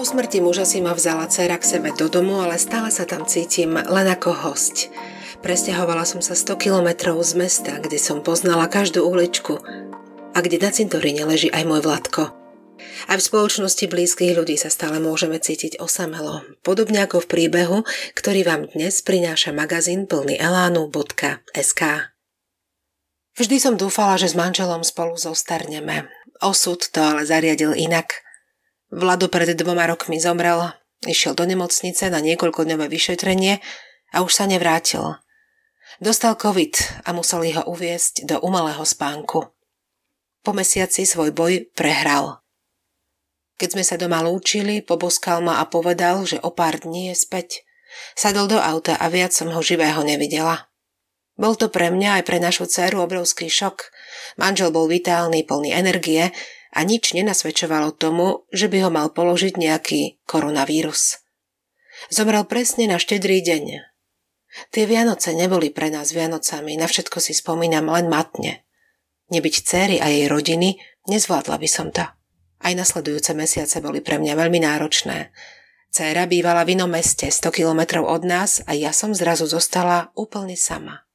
Po smrti muža si ma vzala dcera k sebe do domu, ale stále sa tam cítim len ako host. Presťahovala som sa 100 kilometrov z mesta, kde som poznala každú uličku a kde na cintoríne leží aj môj Vladko. Aj v spoločnosti blízkych ľudí sa stále môžeme cítiť osamelo, podobne ako v príbehu, ktorý vám dnes prináša magazín plný elánu.sk. Vždy som dúfala, že s manželom spolu zostarneme. Osud to ale zariadil inak – Vlado pred dvoma rokmi zomrel, išiel do nemocnice na niekoľkodňové vyšetrenie a už sa nevrátil. Dostal COVID a museli ho uviesť do umelého spánku. Po mesiaci svoj boj prehral. Keď sme sa doma lúčili, poboskal ma a povedal, že o pár dní je späť. Sadol do auta a viac som ho živého nevidela. Bol to pre mňa aj pre našu dceru obrovský šok. Manžel bol vitálny, plný energie a nič nenasvedčovalo tomu, že by ho mal položiť nejaký koronavírus. Zomrel presne na štedrý deň. Tie Vianoce neboli pre nás Vianocami, na všetko si spomínam len matne. Nebyť céry a jej rodiny, nezvládla by som to. Aj nasledujúce mesiace boli pre mňa veľmi náročné. Céra bývala v inom meste 100 kilometrov od nás a ja som zrazu zostala úplne sama.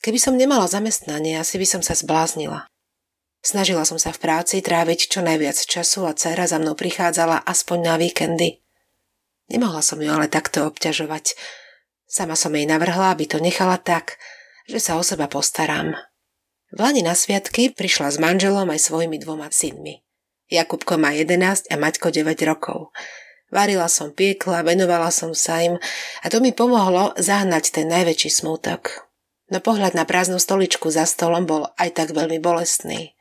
Keby som nemala zamestnanie, asi by som sa zbláznila. Snažila som sa v práci tráviť čo najviac času a dcera za mnou prichádzala aspoň na víkendy. Nemohla som ju ale takto obťažovať. Sama som jej navrhla, aby to nechala tak, že sa o seba postaram. V Lani na sviatky prišla s manželom aj svojimi dvoma synmi. Jakubko má 11 a Maťko 9 rokov. Varila som piekla, venovala som sa im a to mi pomohlo zahnať ten najväčší smútok. No pohľad na prázdnu stoličku za stolom bol aj tak veľmi bolestný.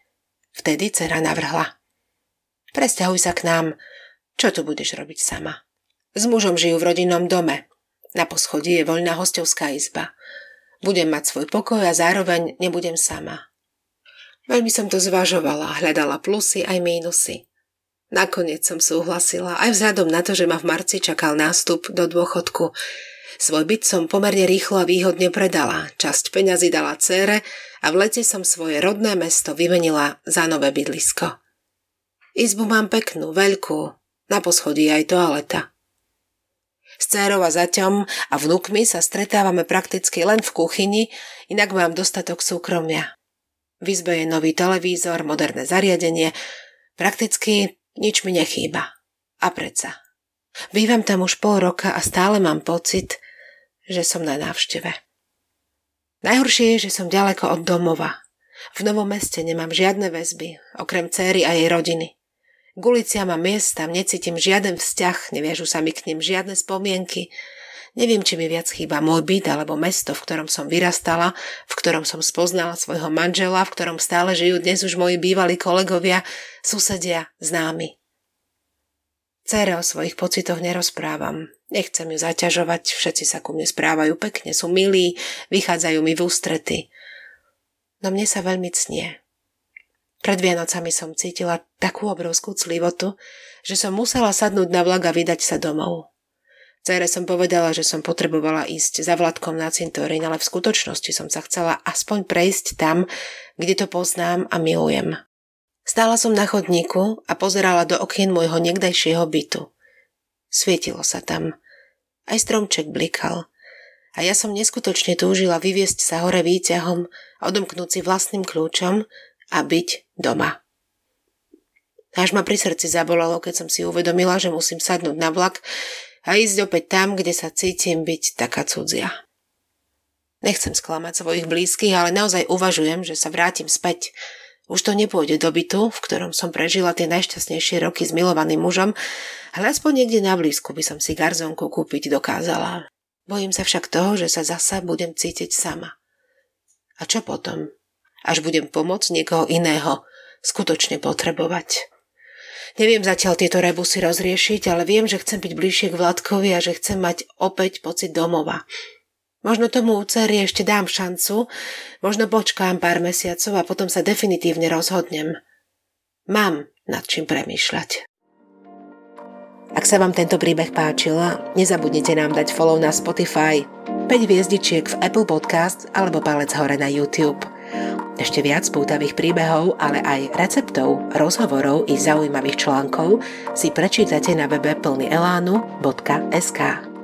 Vtedy dcera navrhla. Presťahuj sa k nám. Čo tu budeš robiť sama? S mužom žijú v rodinnom dome. Na poschodí je voľná hostovská izba. Budem mať svoj pokoj a zároveň nebudem sama. Veľmi som to zvažovala, hľadala plusy aj mínusy. Nakoniec som súhlasila, aj vzhľadom na to, že ma v marci čakal nástup do dôchodku. Svoj byt som pomerne rýchlo a výhodne predala, časť peňazí dala cére a v lete som svoje rodné mesto vymenila za nové bydlisko. Izbu mám peknú, veľkú, na poschodí aj toaleta. S cérou a zaťom a vnúkmi sa stretávame prakticky len v kuchyni, inak mám dostatok súkromia. V izbe je nový televízor, moderné zariadenie, prakticky nič mi nechýba. A predsa. Bývam tam už pol roka a stále mám pocit, že som na návšteve. Najhoršie je, že som ďaleko od domova. V novom meste nemám žiadne väzby, okrem céry a jej rodiny. K uliciam a miestam necítim žiaden vzťah, neviažu sa mi k ním žiadne spomienky. Neviem, či mi viac chýba môj byt alebo mesto, v ktorom som vyrastala, v ktorom som spoznala svojho manžela, v ktorom stále žijú dnes už moji bývalí kolegovia, susedia, známi. Cére o svojich pocitoch nerozprávam. Nechcem ju zaťažovať, všetci sa ku mne správajú pekne, sú milí, vychádzajú mi v ústrety. No mne sa veľmi cnie. Pred Vianocami som cítila takú obrovskú clivotu, že som musela sadnúť na vlak a vydať sa domov. Cére som povedala, že som potrebovala ísť za Vladkom na cintorín, ale v skutočnosti som sa chcela aspoň prejsť tam, kde to poznám a milujem. Stála som na chodníku a pozerala do okien môjho niekdajšieho bytu. Svietilo sa tam. Aj stromček blikal. A ja som neskutočne túžila vyviesť sa hore výťahom odomknúť si vlastným kľúčom a byť doma. Až ma pri srdci zabolalo, keď som si uvedomila, že musím sadnúť na vlak a ísť opäť tam, kde sa cítim byť taká cudzia. Nechcem sklamať svojich blízkych, ale naozaj uvažujem, že sa vrátim späť – už to nepôjde do bytu, v ktorom som prežila tie najšťastnejšie roky s milovaným mužom, ale aspoň niekde na blízku by som si garzonku kúpiť dokázala. Bojím sa však toho, že sa zasa budem cítiť sama. A čo potom? Až budem pomôcť niekoho iného skutočne potrebovať. Neviem zatiaľ tieto rebusy rozriešiť, ale viem, že chcem byť bližšie k Vladkovi a že chcem mať opäť pocit domova. Možno tomu u cery ešte dám šancu, možno počkám pár mesiacov a potom sa definitívne rozhodnem. Mám nad čím premýšľať. Ak sa vám tento príbeh páčil, nezabudnite nám dať follow na Spotify, 5 hviezdičiek v Apple Podcast alebo palec hore na YouTube. Ešte viac pútavých príbehov, ale aj receptov, rozhovorov i zaujímavých článkov si prečítate na webe plnyelánu.sk.